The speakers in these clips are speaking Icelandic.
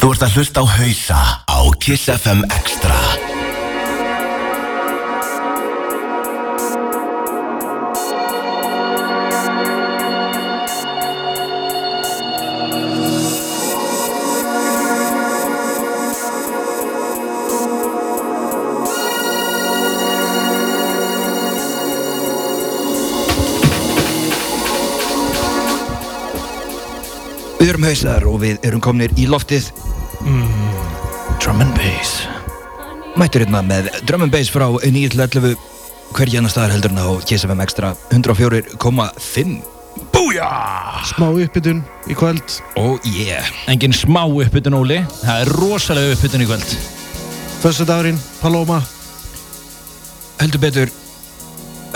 Þú ert að hlusta á hausa á Kiss FM Extra. Við erum hausar og við erum komnir í loftið Drum and Bass. Mættur hérna með Drum and Bass frá 9.11 hverja annar staðar heldur en á KSFM Extra 104,5 Búja! Smá uppbytun í kvöld. Oh yeah. Engin smá uppbytun Óli. Það er rosalega uppbytun í kvöld. Fössu dagurinn, Paloma. Heldur betur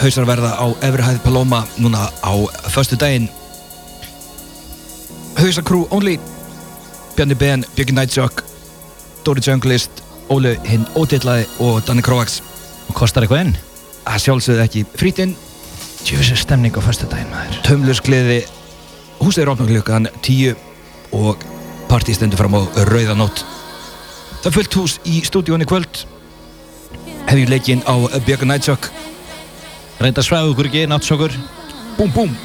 hausar verða á Efrihæð Paloma núna á förstu daginn Hausakrú only. Bjarni Ben, Björki Nightshock Dóri Junglist, Óli hinn ótillaði og Danni Kroax Og kostar eitthvað enn að sjálfsögðu ekki. Frítinn Tjófisir stemning á fyrstu daginn maður tömluskliði húsið er opnum klukkan 10 og partí stendur fram á rauðanótt það fullt hús í stúdíónu kvöld. Hefði leikinn á Björka Nightshock Reynda að svæða okkur ekki, náttsokkur búm búm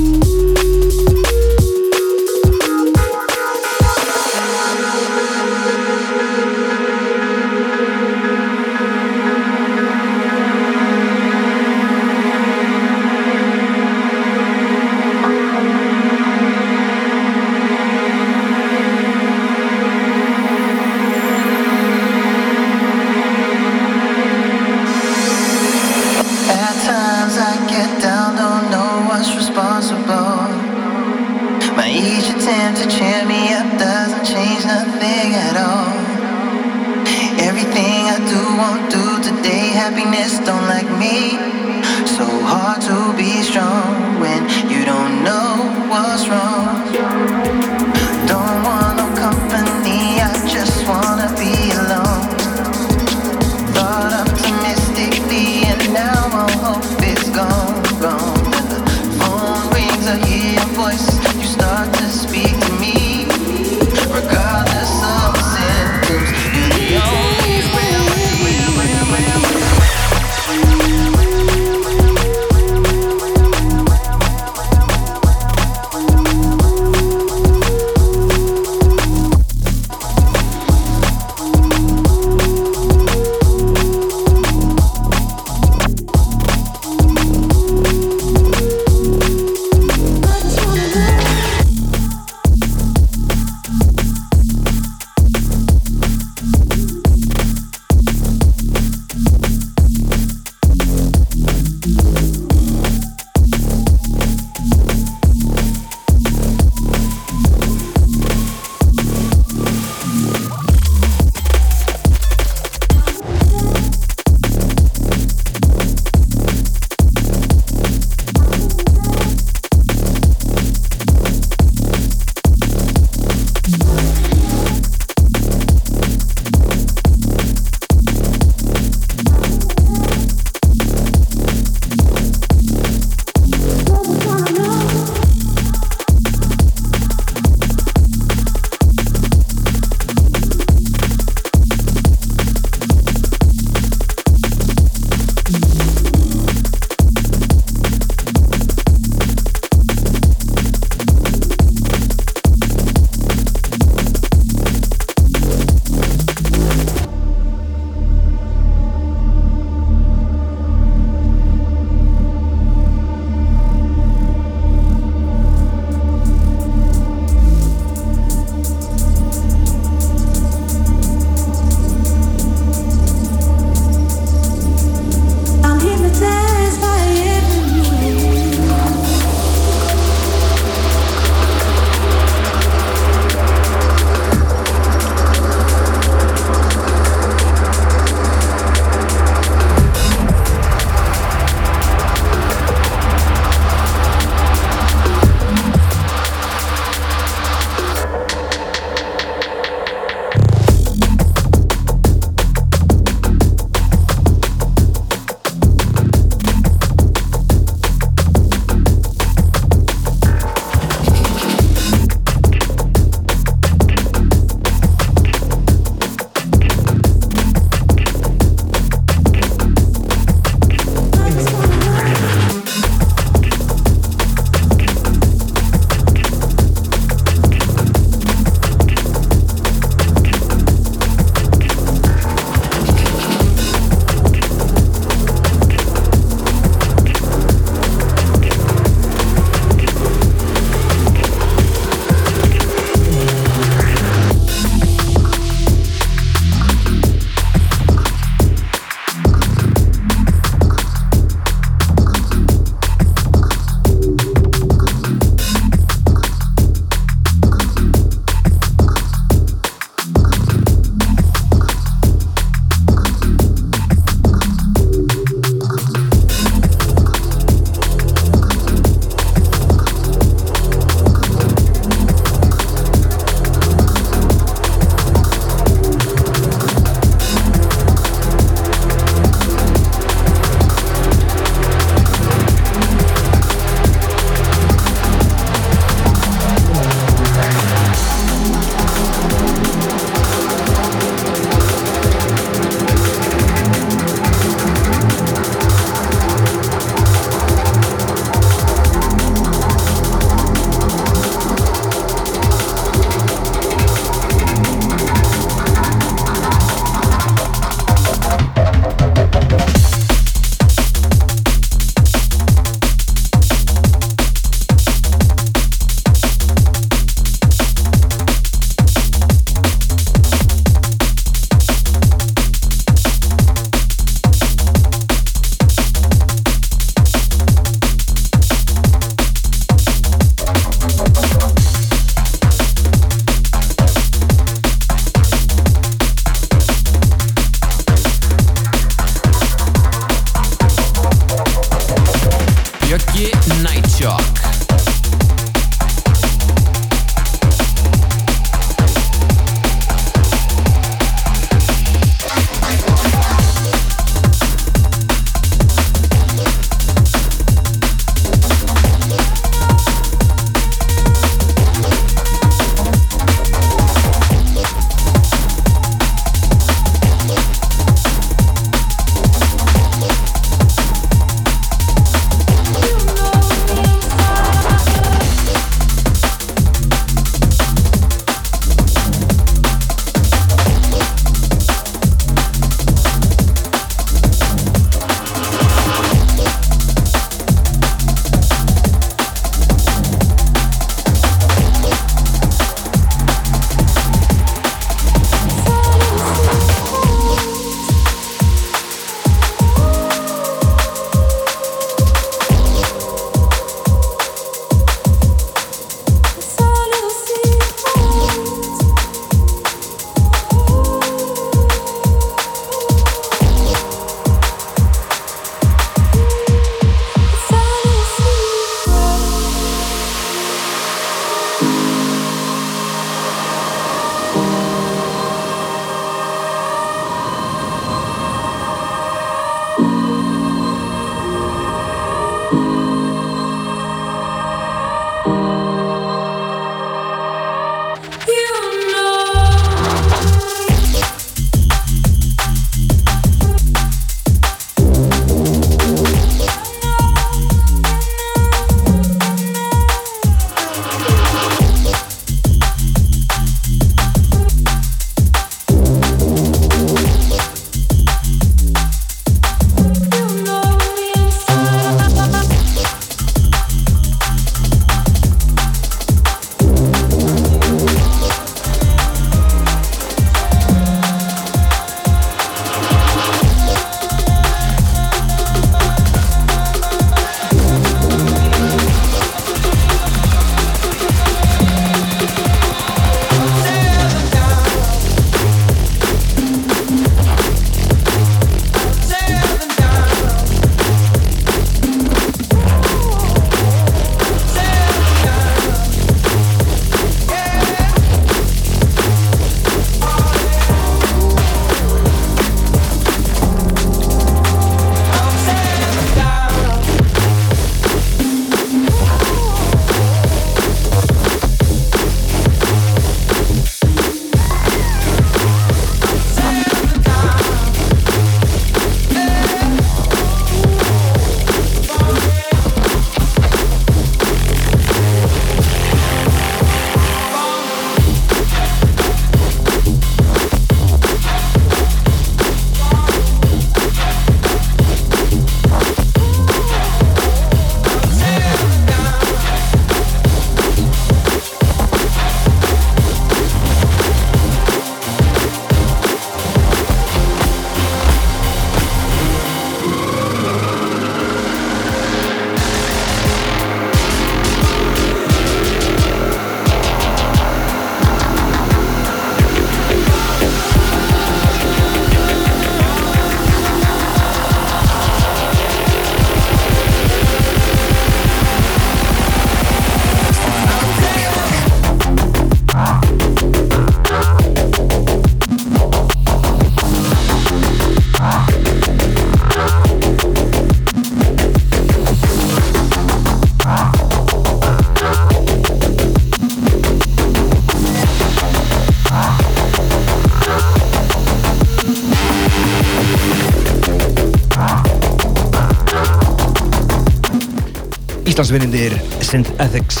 Íslandsvinnindir Synthetics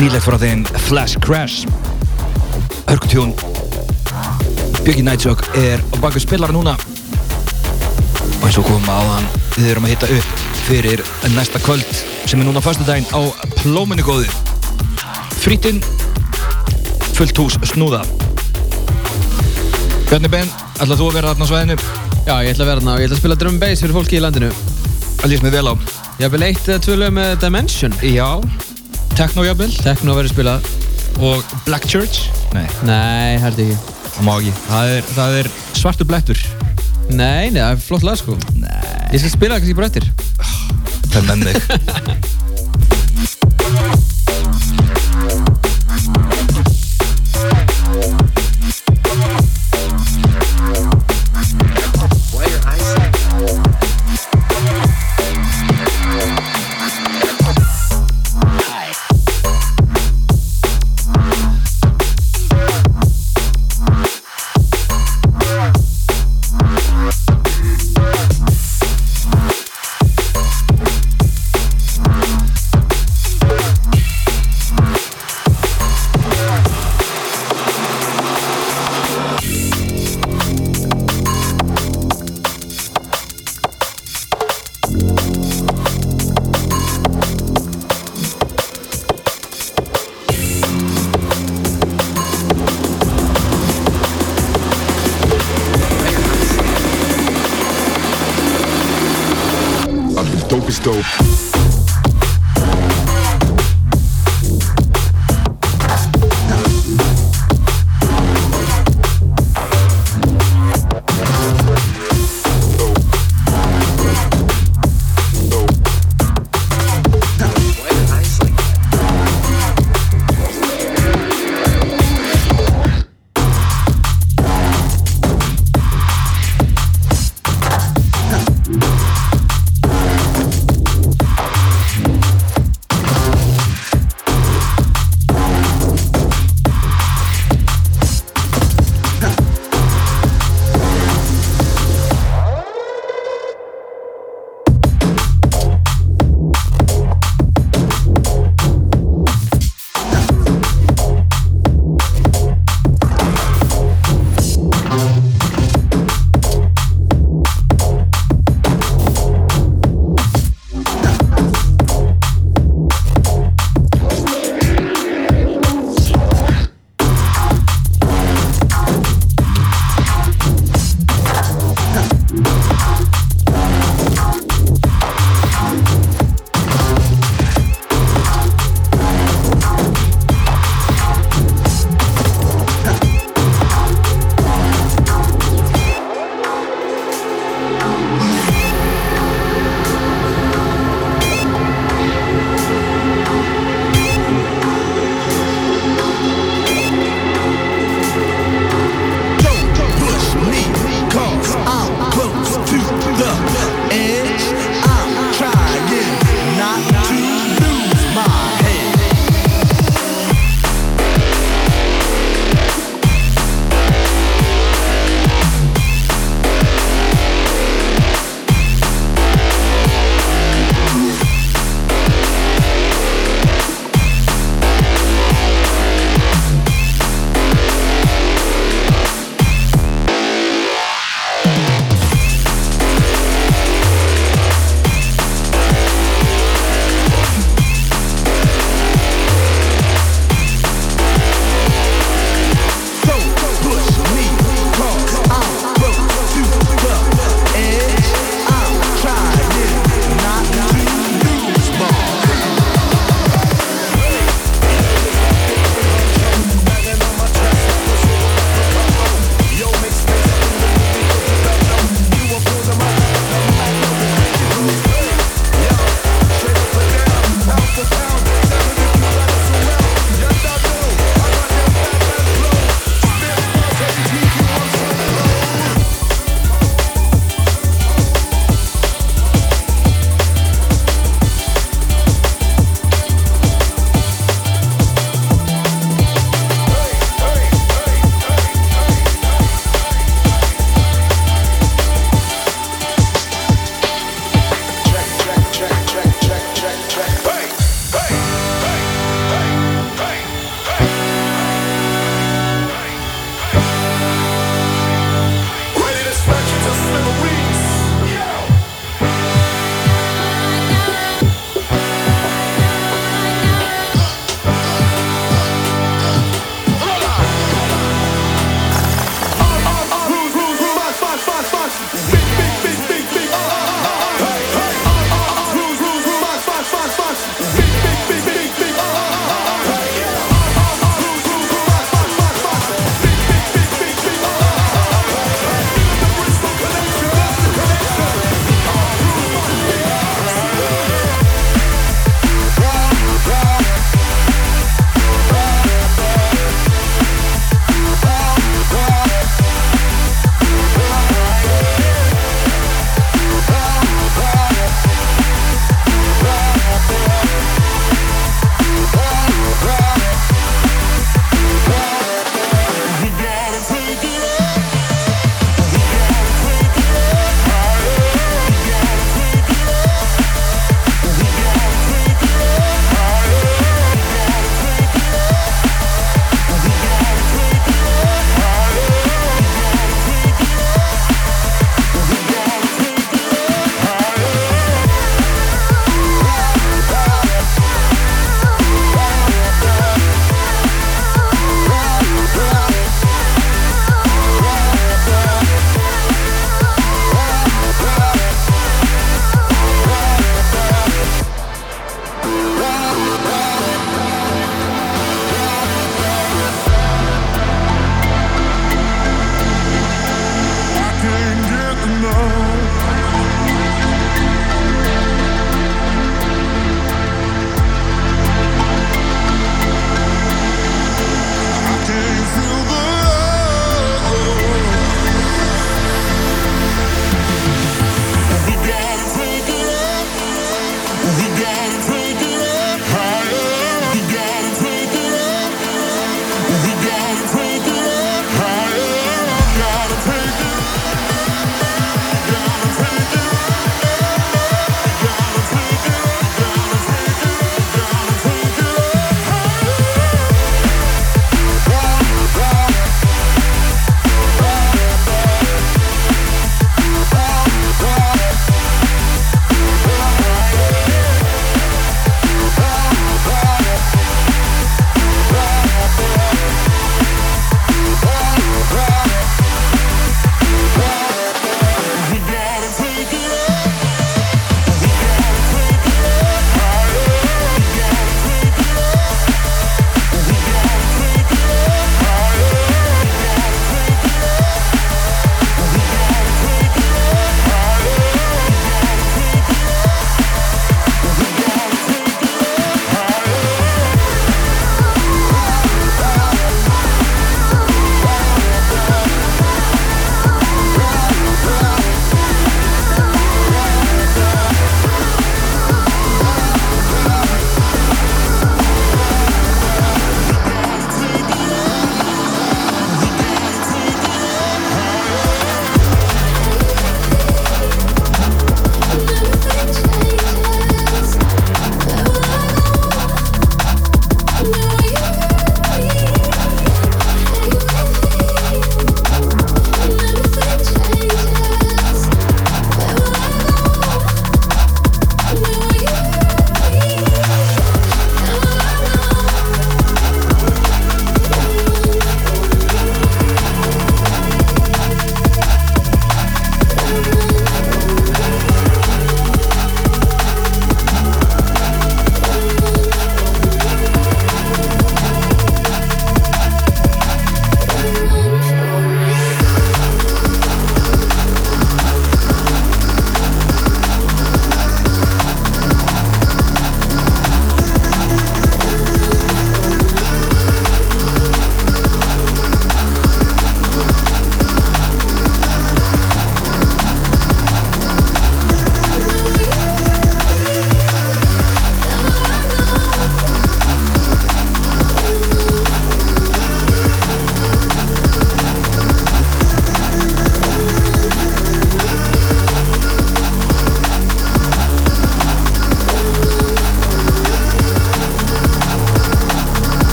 nýlegt frá þeim Flash Crash. Hörkutjón Björki Nightshock er á baku spilar núna. Og eins og koma á hann við erum að hitta upp fyrir næsta kvöld sem er núna fastudaginn á Plóminu góðu Frítinn fullt hús snúða. Bjarni Ben, ætlað þú að vera þarna á svæðinu? Já, ég ætla að vera þarna og ég ætla að spila drum and bass fyrir fólki í landinu. Það lýst mér vel á Ég haf vel eitt eða tvö lög með Dimension. Já, Techno jafnvel Tekno verður spilað. og Black Church Nei, Nei, held ekki. það má ekki Það er, það er svartu blettur Nei, nei, það er flott lag sko. Nei Ég skal spila það kannski bara eftir. Það er með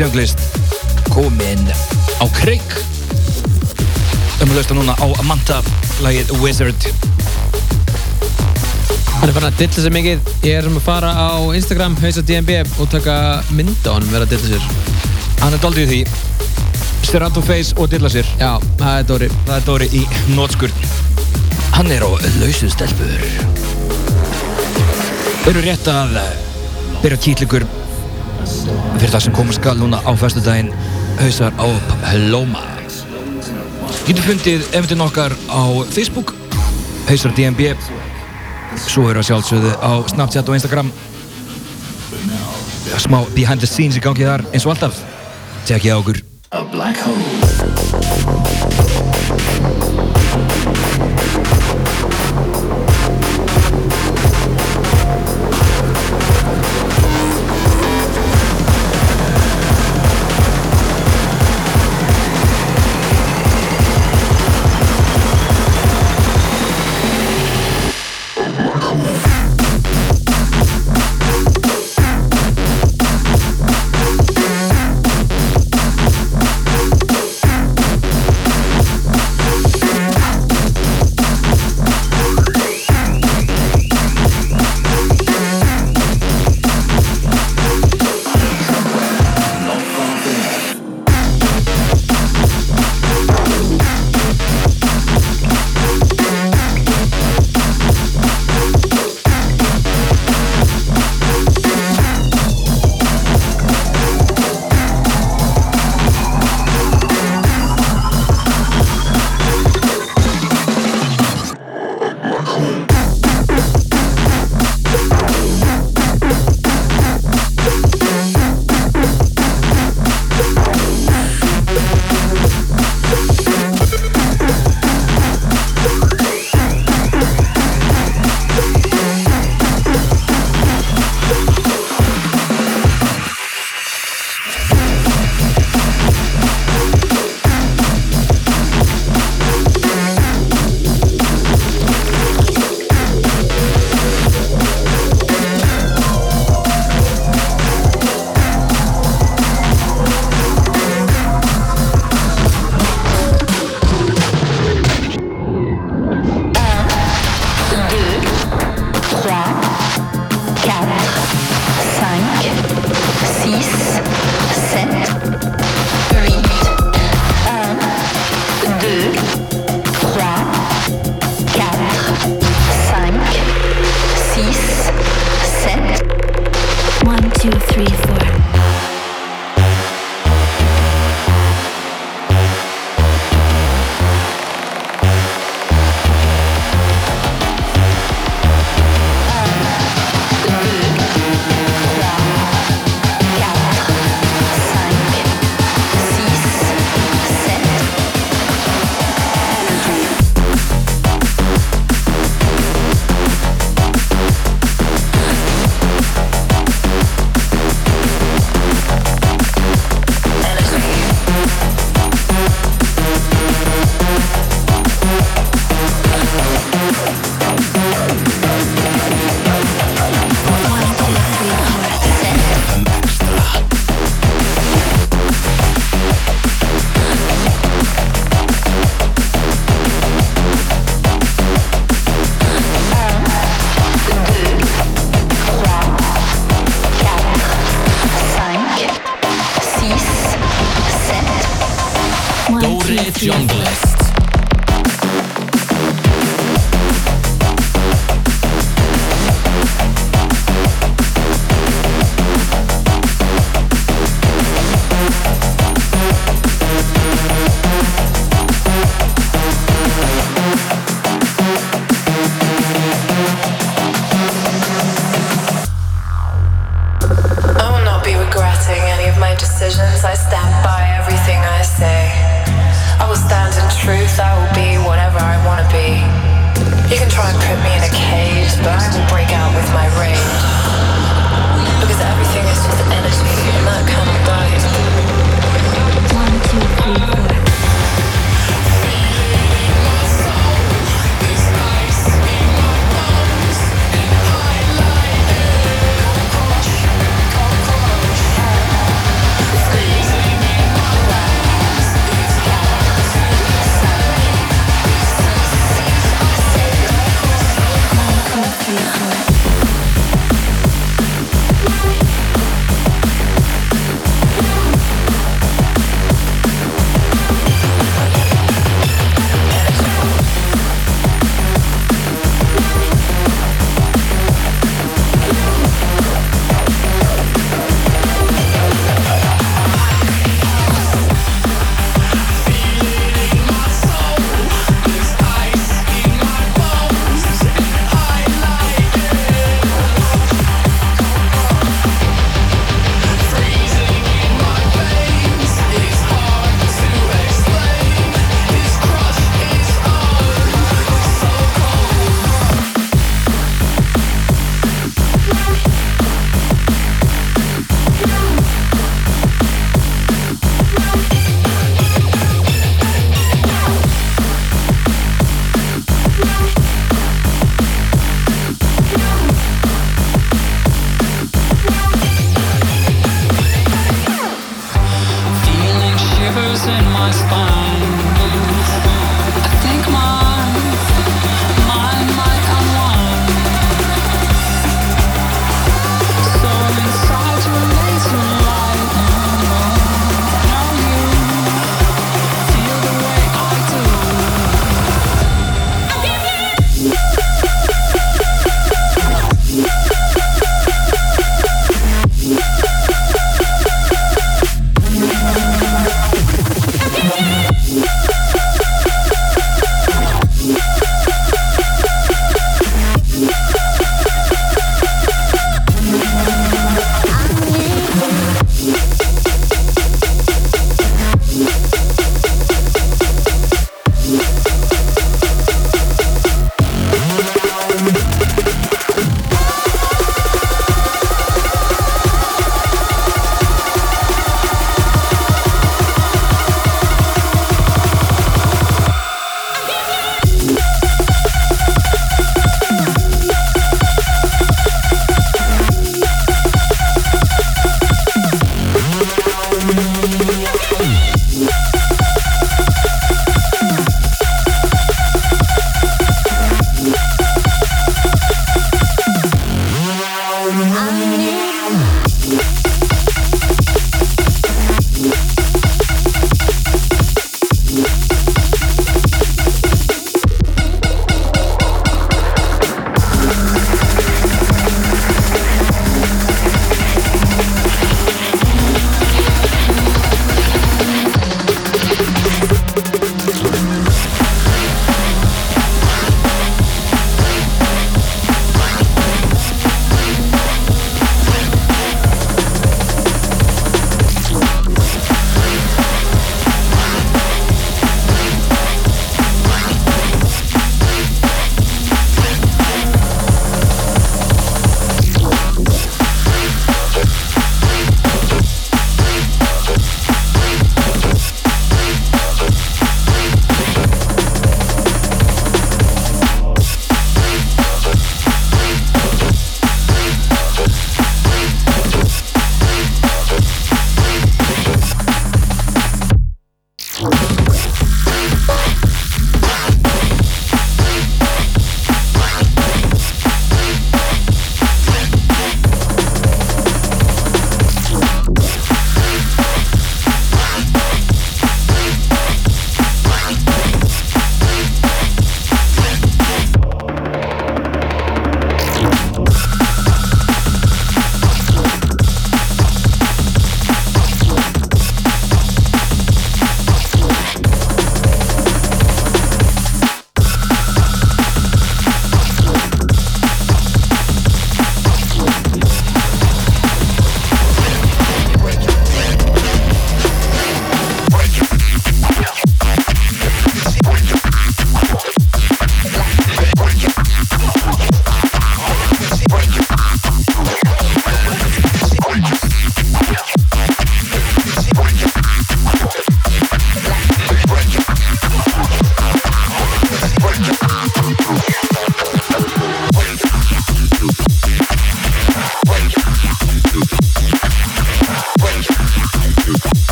Junglist kominn á kreik um að lausta núna á Amanta lagið Wizard Hann er farin að dilla sér mikið. Ég er sem að fara á Instagram, hausa DNB og taka mynd á hann vera að dilla sér. hann er doldið því Serato Face og dilla sér Já, það er Dóri. það er Dóri í nótskurn hann er á lausu stelpur eru rétt að byrja kýtlingur fyrir það sem koma skal núna á festudaginn hausar á Paloma getur fundið eftir okkar á Facebook hausar DNB svo eru að sjálfsögðu á Snapchat og Instagram. Smá behind the scenes í gangi þar eins og alltaf. Tekja okkur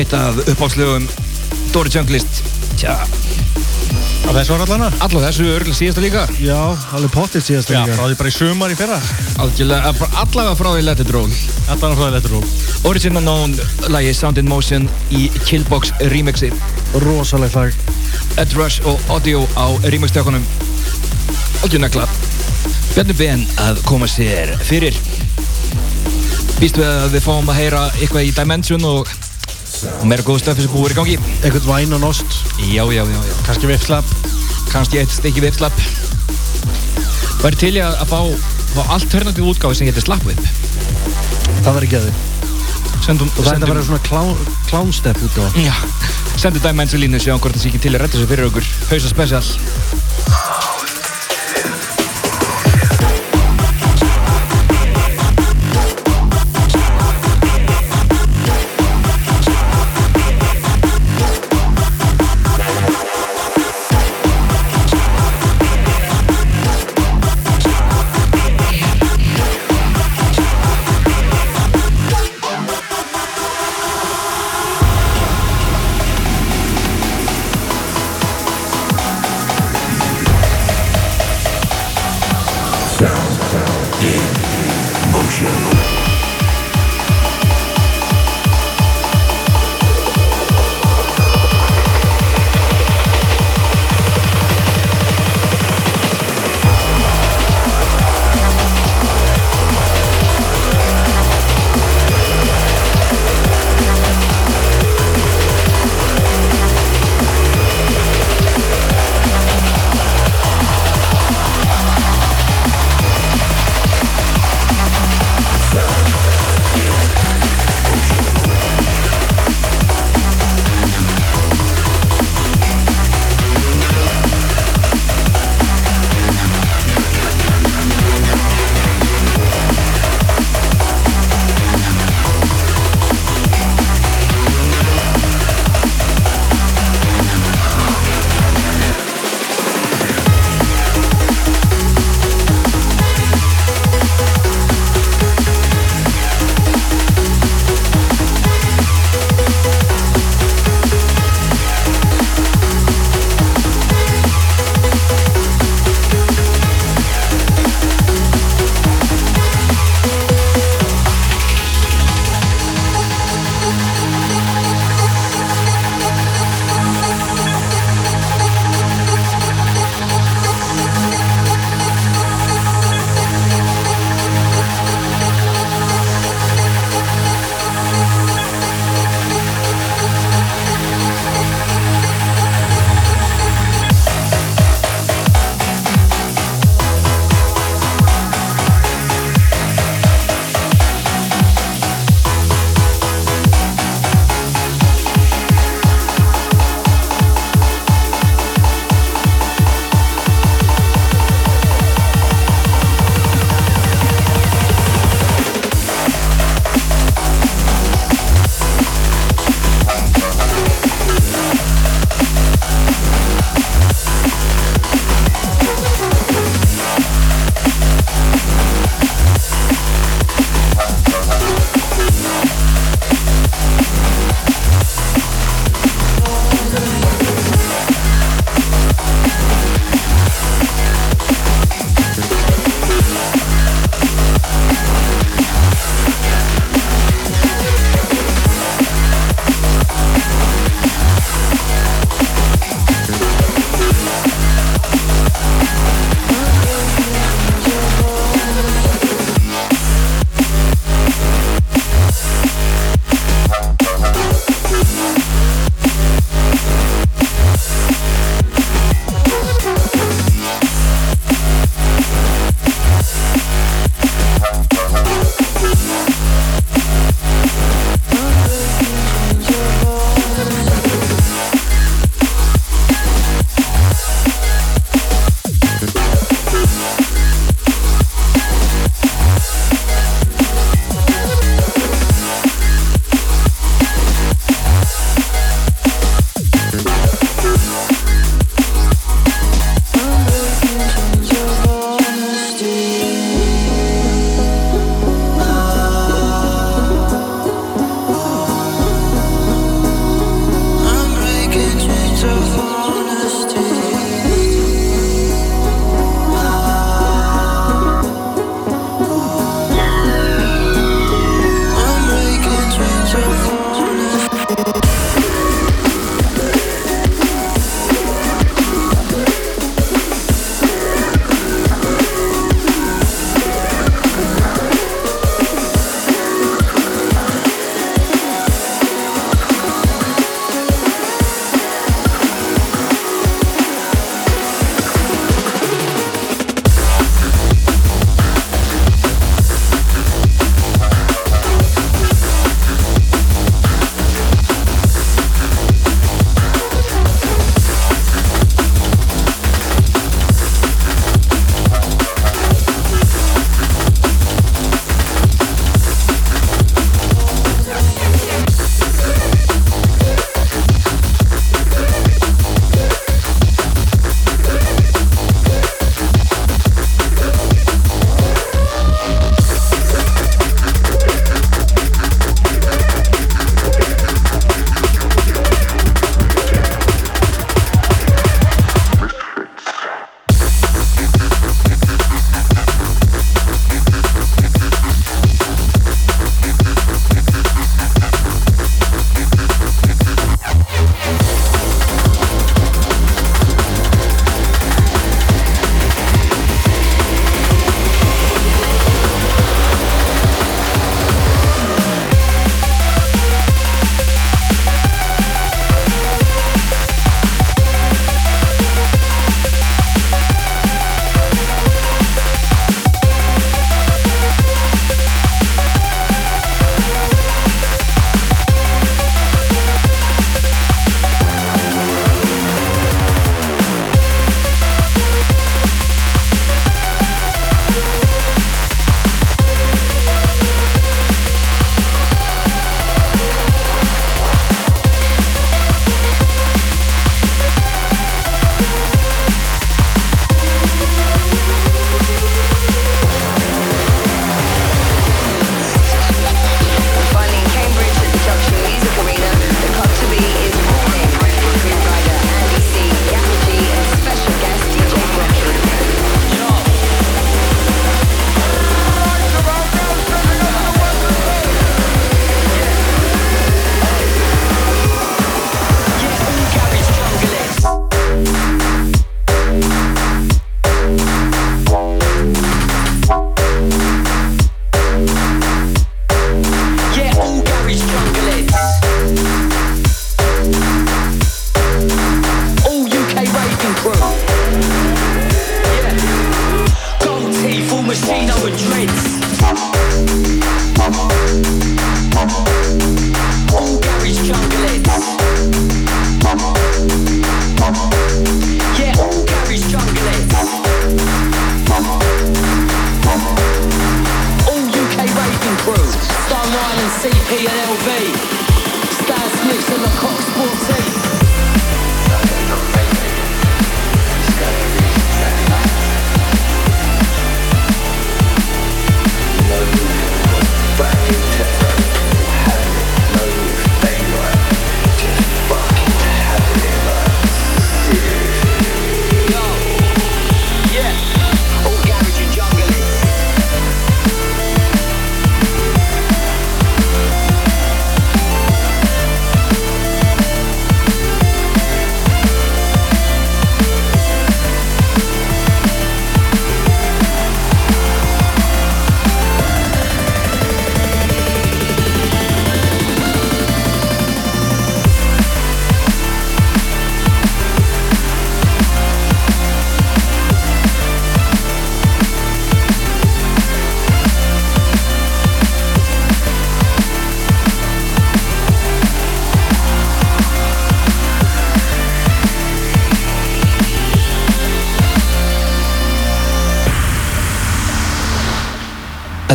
eitt af uppáhaldslögum Dóri Junglist Tja, Á þessu var allana? allavega þessu örgulega síðasta líka Já, alveg pottitt síðast Já, líka. frá því bara í sumar í fyrra. Algjörlega, allavega frá því Let It Roll Allana frá því lettur ról. Original known lagi Sound in Motion í Killbox remixi Rosalegt lag. Ed Rush og Audio á remix-tökunum Algjör negla Bjarni Ben að koma sér fyrir Býst við að við fáum að heyra eitthvað í Dimension og, og meira góð stöfi sem búið í gangi Eitthvað væn og nost. Já, já, já, já Kanski vipslapp. kannski eitt stykki vipslapp Væri til í að, fá, fá alternatív útgáfi sem getur slappvip Það var ekki að þið. Sendum, Og það ætti að vera svona klá, klánstepp út á. Já, sendu Dimension línu sjáum hvort það sé ekki til að redda sér fyrir okkur Hausa special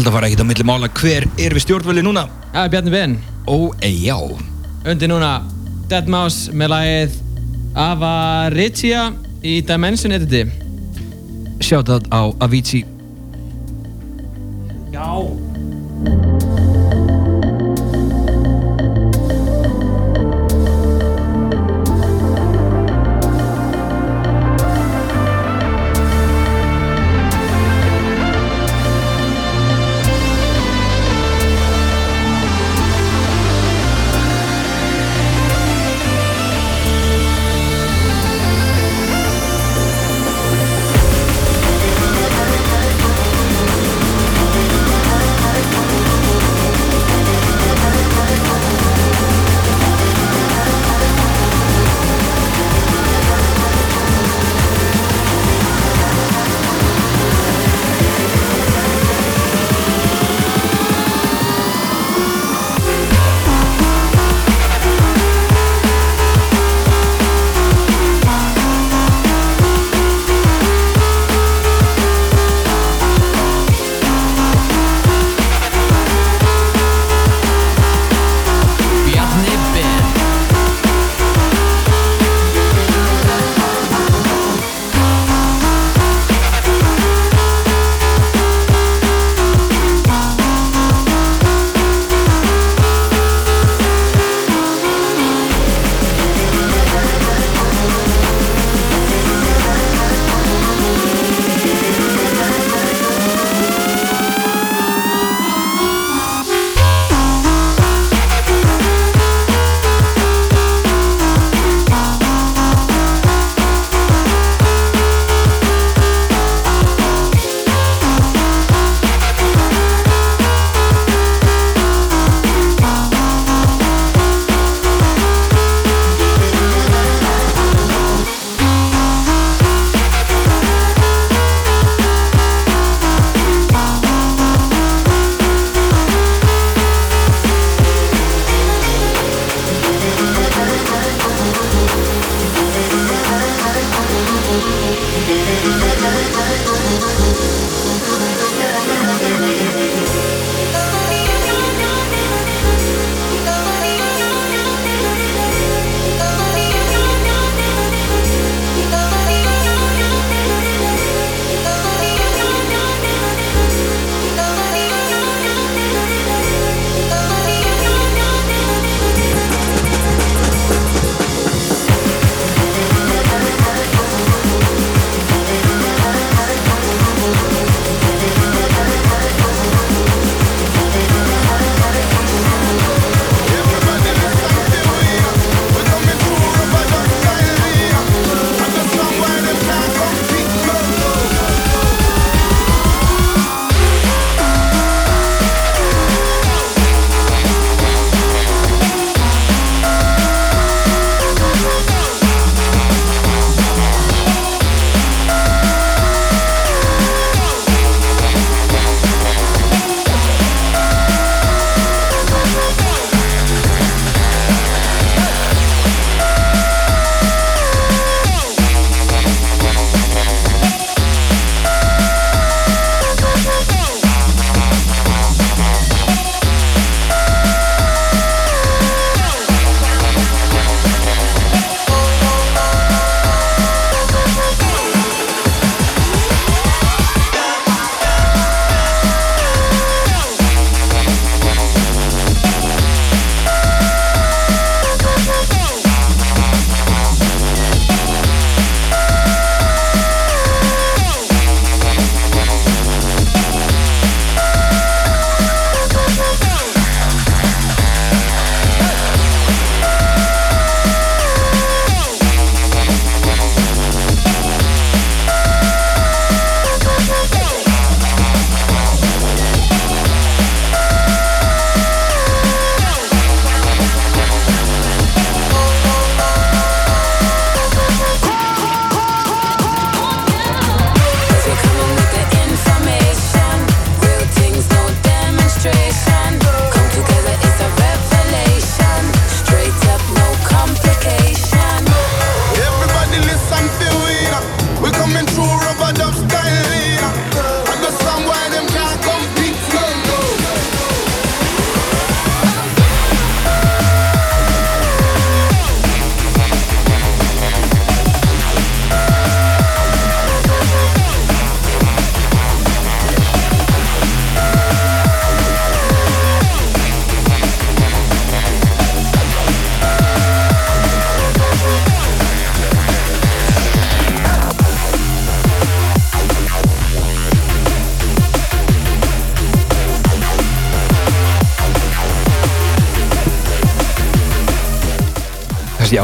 Held að fara ekkert á milli mála. Hver er við stjórnvöli núna? Það er Bjarni Ben. Ó, e, já. Undir núna Deadmau5 með lagið Avaritia í Dimension editi Shoutout á Avicii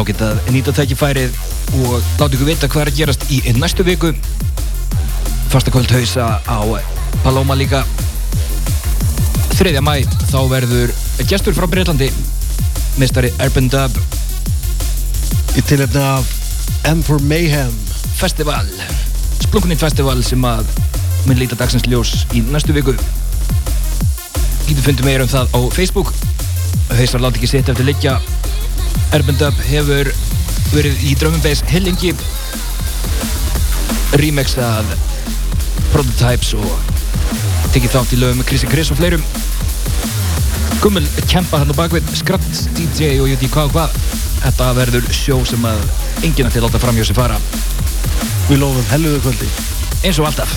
ágætt að nýta tækifærið og láta ykkur vita hvað er að gerast í næstu viku. Fastakvöld hausa á Paloma líka. 3. mæ þá verður gestur frá Breitlandi mistari Urban Dub. Í tilefni af M for Mayhem. Festival Splunkuninn Festival sem að mun líta dagsins ljós í næstu viku. Getur fundið meira um það á Facebook. Hausar láti ekki sitt eftir liggja Urban Dub hefur verið í Drum and Bass Hillingi remixað Prototypes og tekið þátt í lögum með Chrissy Chris og fleirum. Gummul kempa hann á bakvið Skratt, DJ og ég veit hvað og hvað Þetta verður sjó sem að enginn að til láta framjá sig fara. Við lofum helluðu kvöldi. Eins og alltaf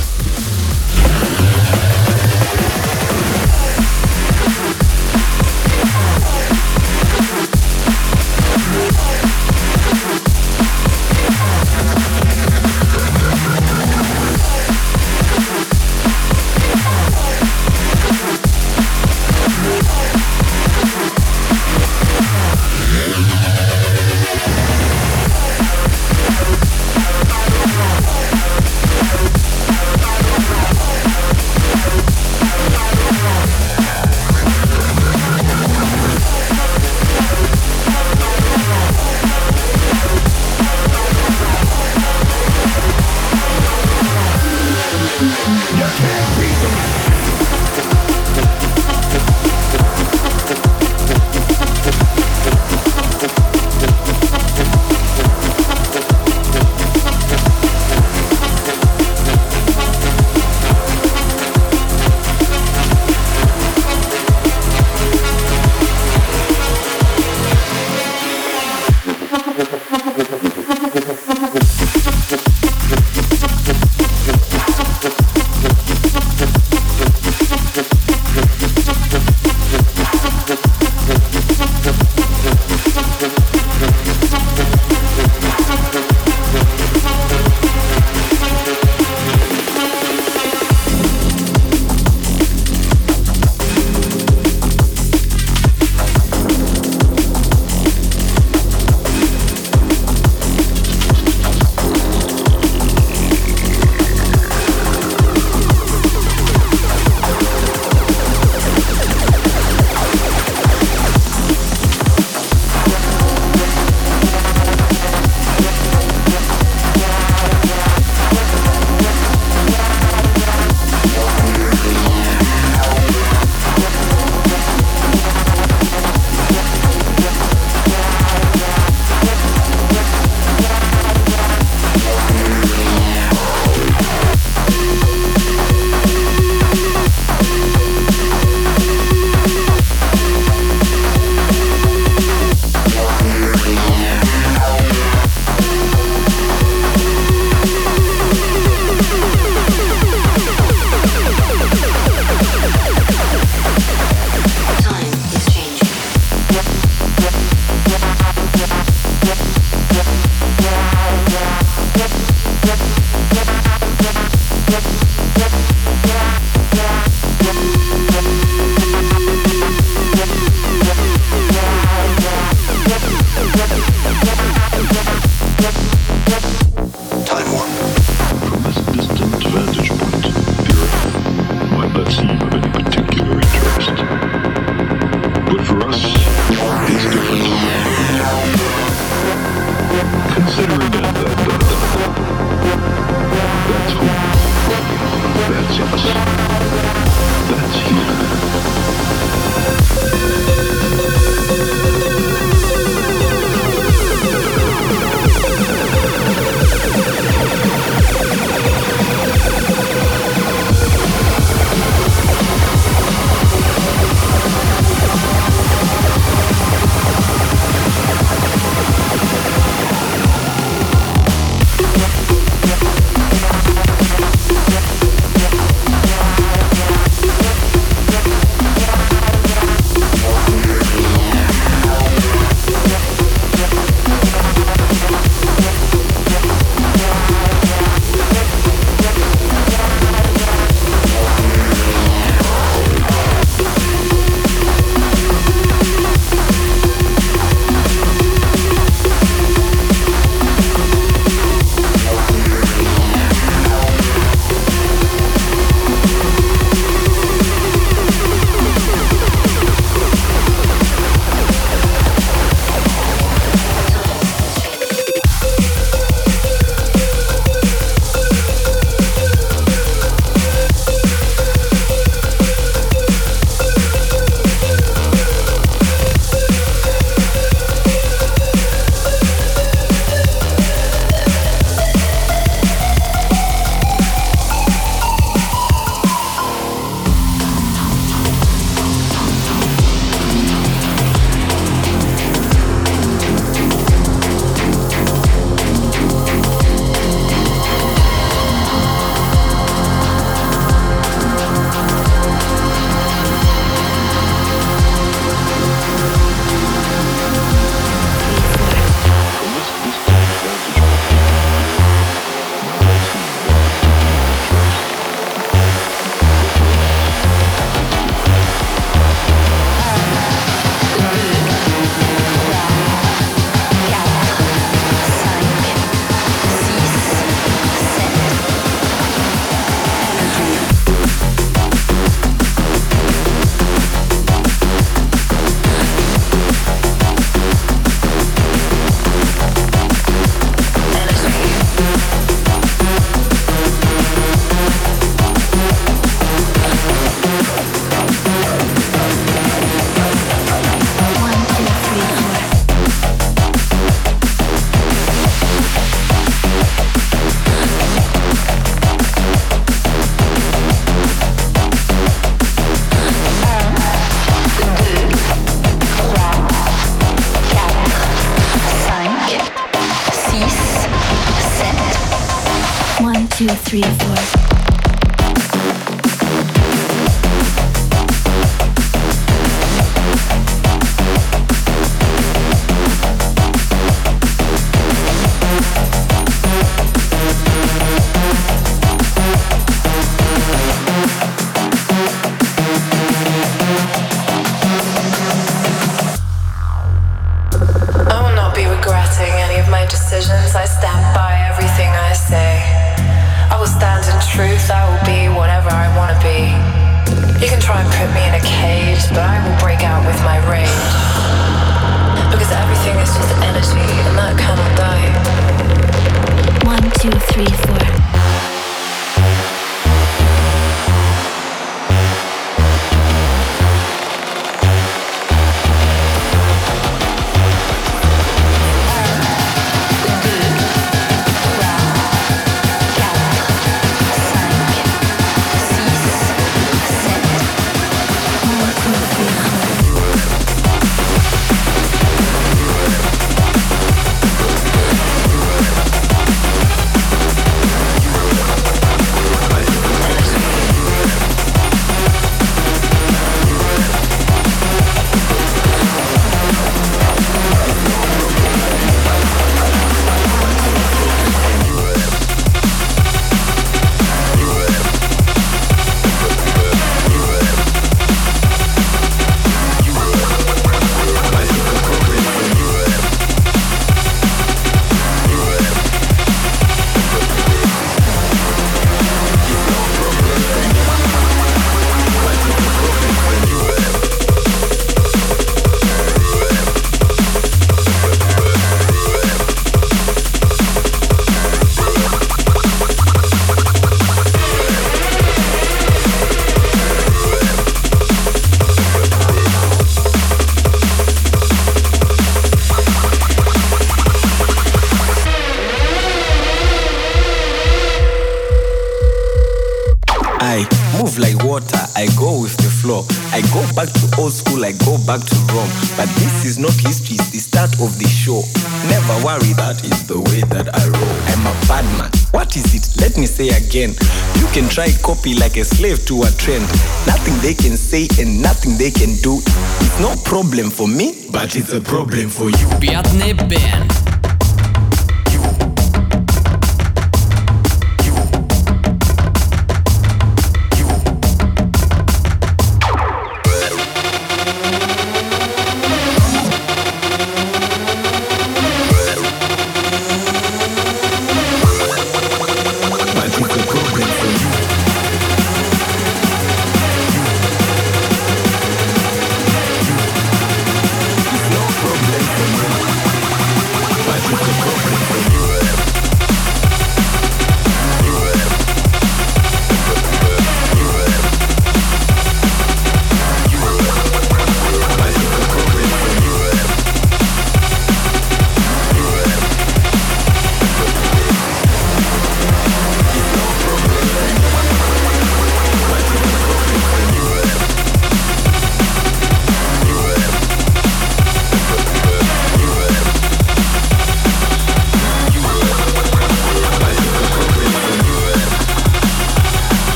be like a slave to a trend. Nothing they can say and nothing they can do. It's no problem for me, but it's a problem for you. Пятный бенд.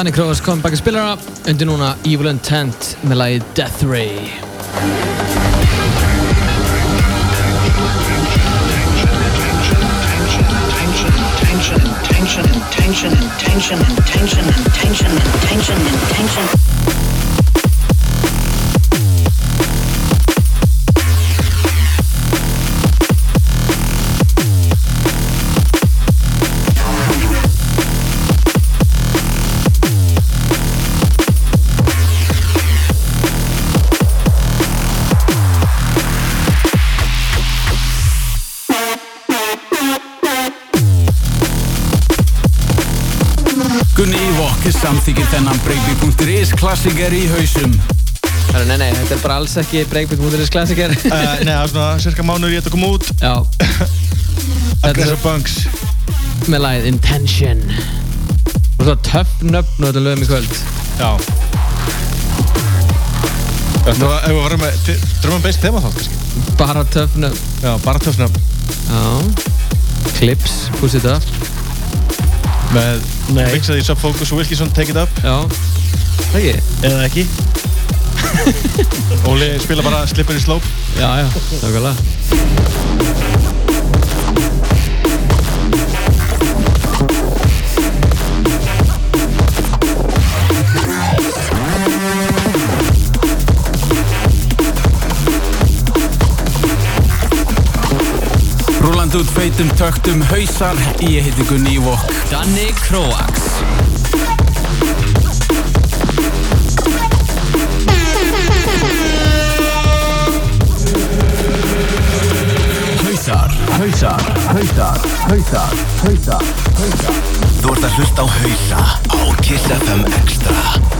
Danny Kroos kom baka spilara undir núna Evil Intent með lagi Death Ray Intention, intention, intention, intention, intention, intention, intention, intention. Þennan breakbeat.is klassiker í hausum. Herra, nei, nei, þetta er bara alls ekki Breakbeat Múturis klassiker uh, Nei, það er svona cirka mánuður í þetta kom út. Já. Aggressive Bunks Með lagið Intention. Og svo töff nöfn og þetta lögum í kvöld. Já. Þetta var, ef við varum með t- drum and bass tema þá kannski? Bara töff nöfn. Já, bara töff nöfn. Já. Clips, it up Með mixaði Subfocus og Wilkinson Take It Up. Já. Það ekki? Eða ekki? Óli spila bara Slippery Slope. Já, já, nákvæmlega Rúland út feitum töktum hausar Ég heiti Gunni Ívokk Danny Kroax. Hausar, hausar, hausar, hausar, hausar, hausar. Þú ert að hlusta á hausa á Kiss FM Extra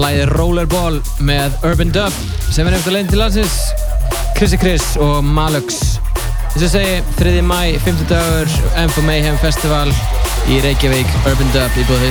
læði Rollerball með Urban Dub sem er eftir leginn til landsins Chrissy Chris og Malux þess að segi 3. mæ, 50 dagur M4 Mayhem Festival í Reykjavík Urban Dub í búið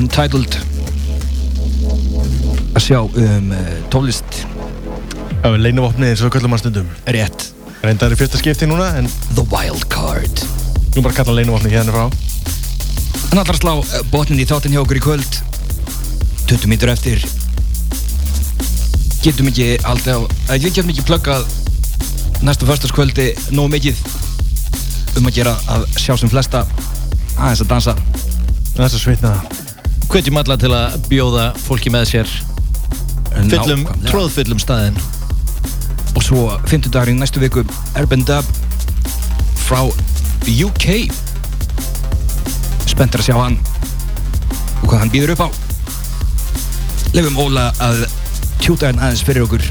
Untitled. Að sjá um tónlist. Það er leinuvopnið eins og köllum hann stundum. Rétt. Reyndar í fyrsta skipti núna en The Wild Card. Nú bara kalla leinuvopnið hérna frá. Hann að slá uh, botnin í þáttinn hjá okkur í kvöld. 20 mítur eftir. Getum ekki alltaf að Við getum ekki pluggað næsta förstaskvöldi nóg mikið um að gera að sjá sem flesta. Aðeins að dansa. Aðeins að svitna Hvetjum alla til að bjóða fólki með sér fyllum, tróðfyllum staðinn. Og svo 50 dagar í næstu viku Urban Dub frá UK spenntur að sjá hann og hvað hann býður upp á. Lefum Óla að tjúta hann aðeins fyrir okkur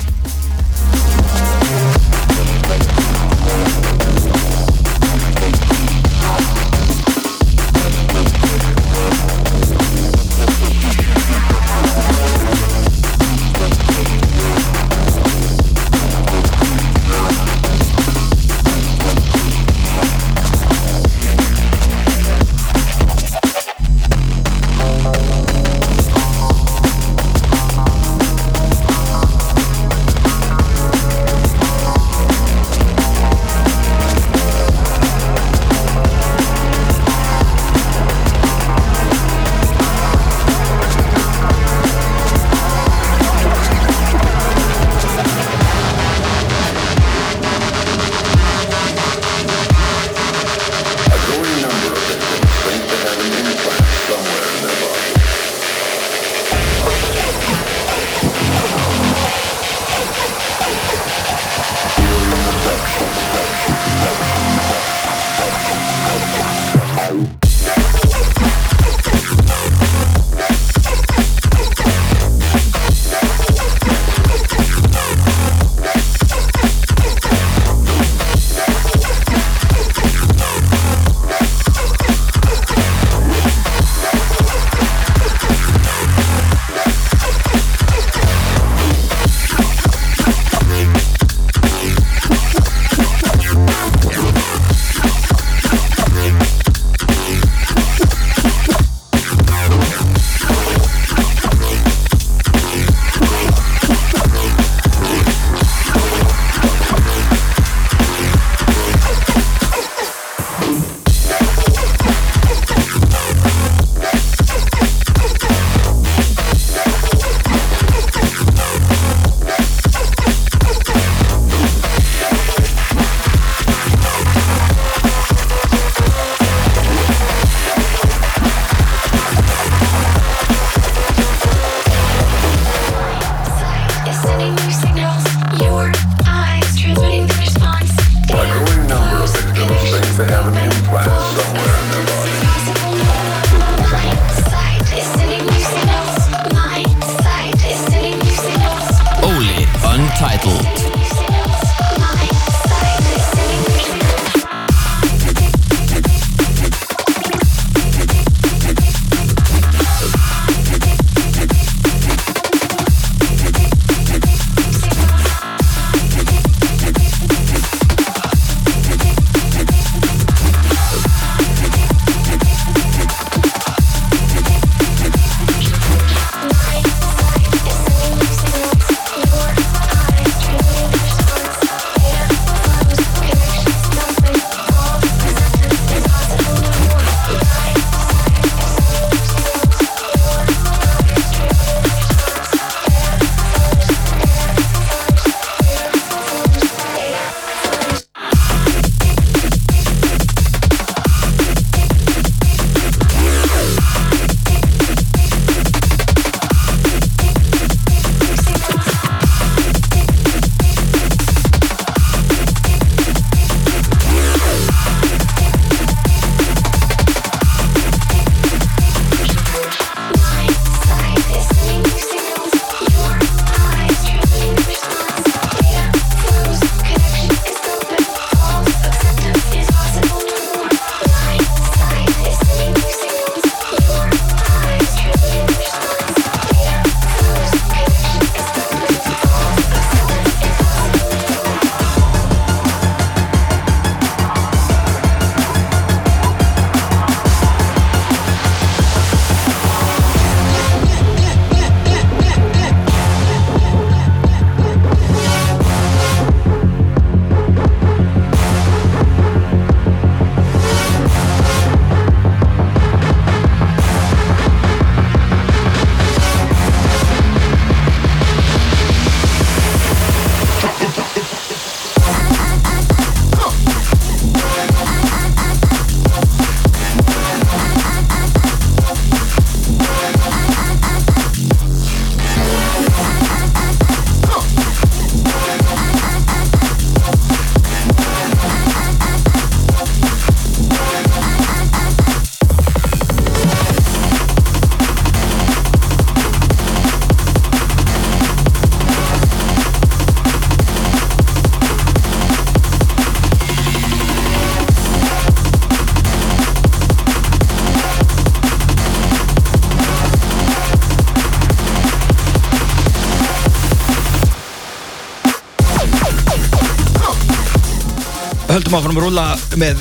höldum áfram að rúla með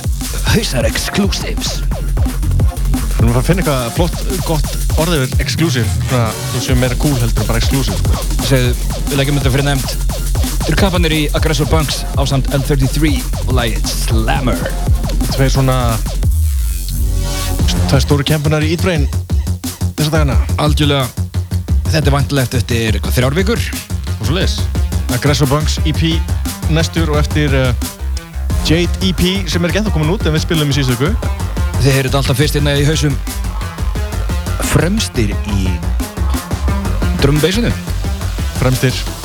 Hausar Exclusives Við erum að fara að finna eitthvað flott, gott orðið við exclusive, svona, þú séum meira cool heldur en bara exclusive. Segðu, við leggjum þetta fyrir nefnd Þeir eru kappanir í Aggressor Bunks á samt L33 og lagið Slammer Tveir svona, tvei stóru kempunar í Eat Brain þessa dagana. Algjörlega Þetta er vantilegt eftir hvað, þrjár vikur Og svo leis. Aggressor Bunks EP næstur og eftir uh, Jade EP sem er ekki ennþá komin út en við spilum í síðustu viku. Þeir eru alltaf fyrst innan í hausum fremstir í drumbeysinu Fremstir.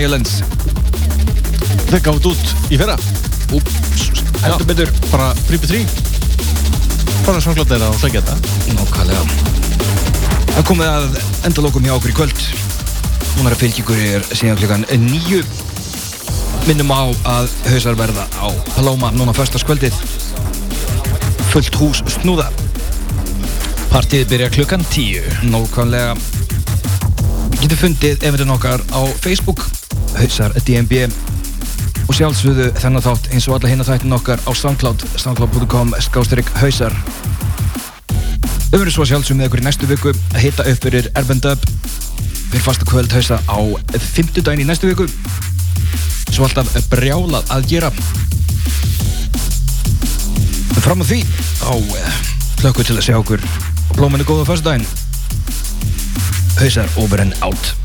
Violence Þeir gátt út í fyrra. Heldur betur Bara 3x3 Bara samklátt er að sækja þetta. Nákvæmlega. Það komið að endalokum hjá okkur í kvöld. Núna er að fylgja ykkur er síðan klukkan nýju Minnum á að hausar verða á Paloma núna förstaskvöldið Fullt hús snúða. Partíð byrja klukkan 10 Nákvæmlega. Getur fundið eventin okkar á Facebook Hausar DMB og sjálfsögðu þennan þátt eins og alla hinna þættin okkar á Soundcloud soundcloud.com skástrík hausar. Við verðum svo sjálfsögðu með ykkur í næstu viku að hitta upp fyrir Urban Dub. Fyrir fasta kvöld hausa á fimmtudaginn í næstu viku. Svo alltaf brjálað að gera. Fram á því á hlökku til að sjá okkur og blóminu góða fyrstudaginn Hausar over and out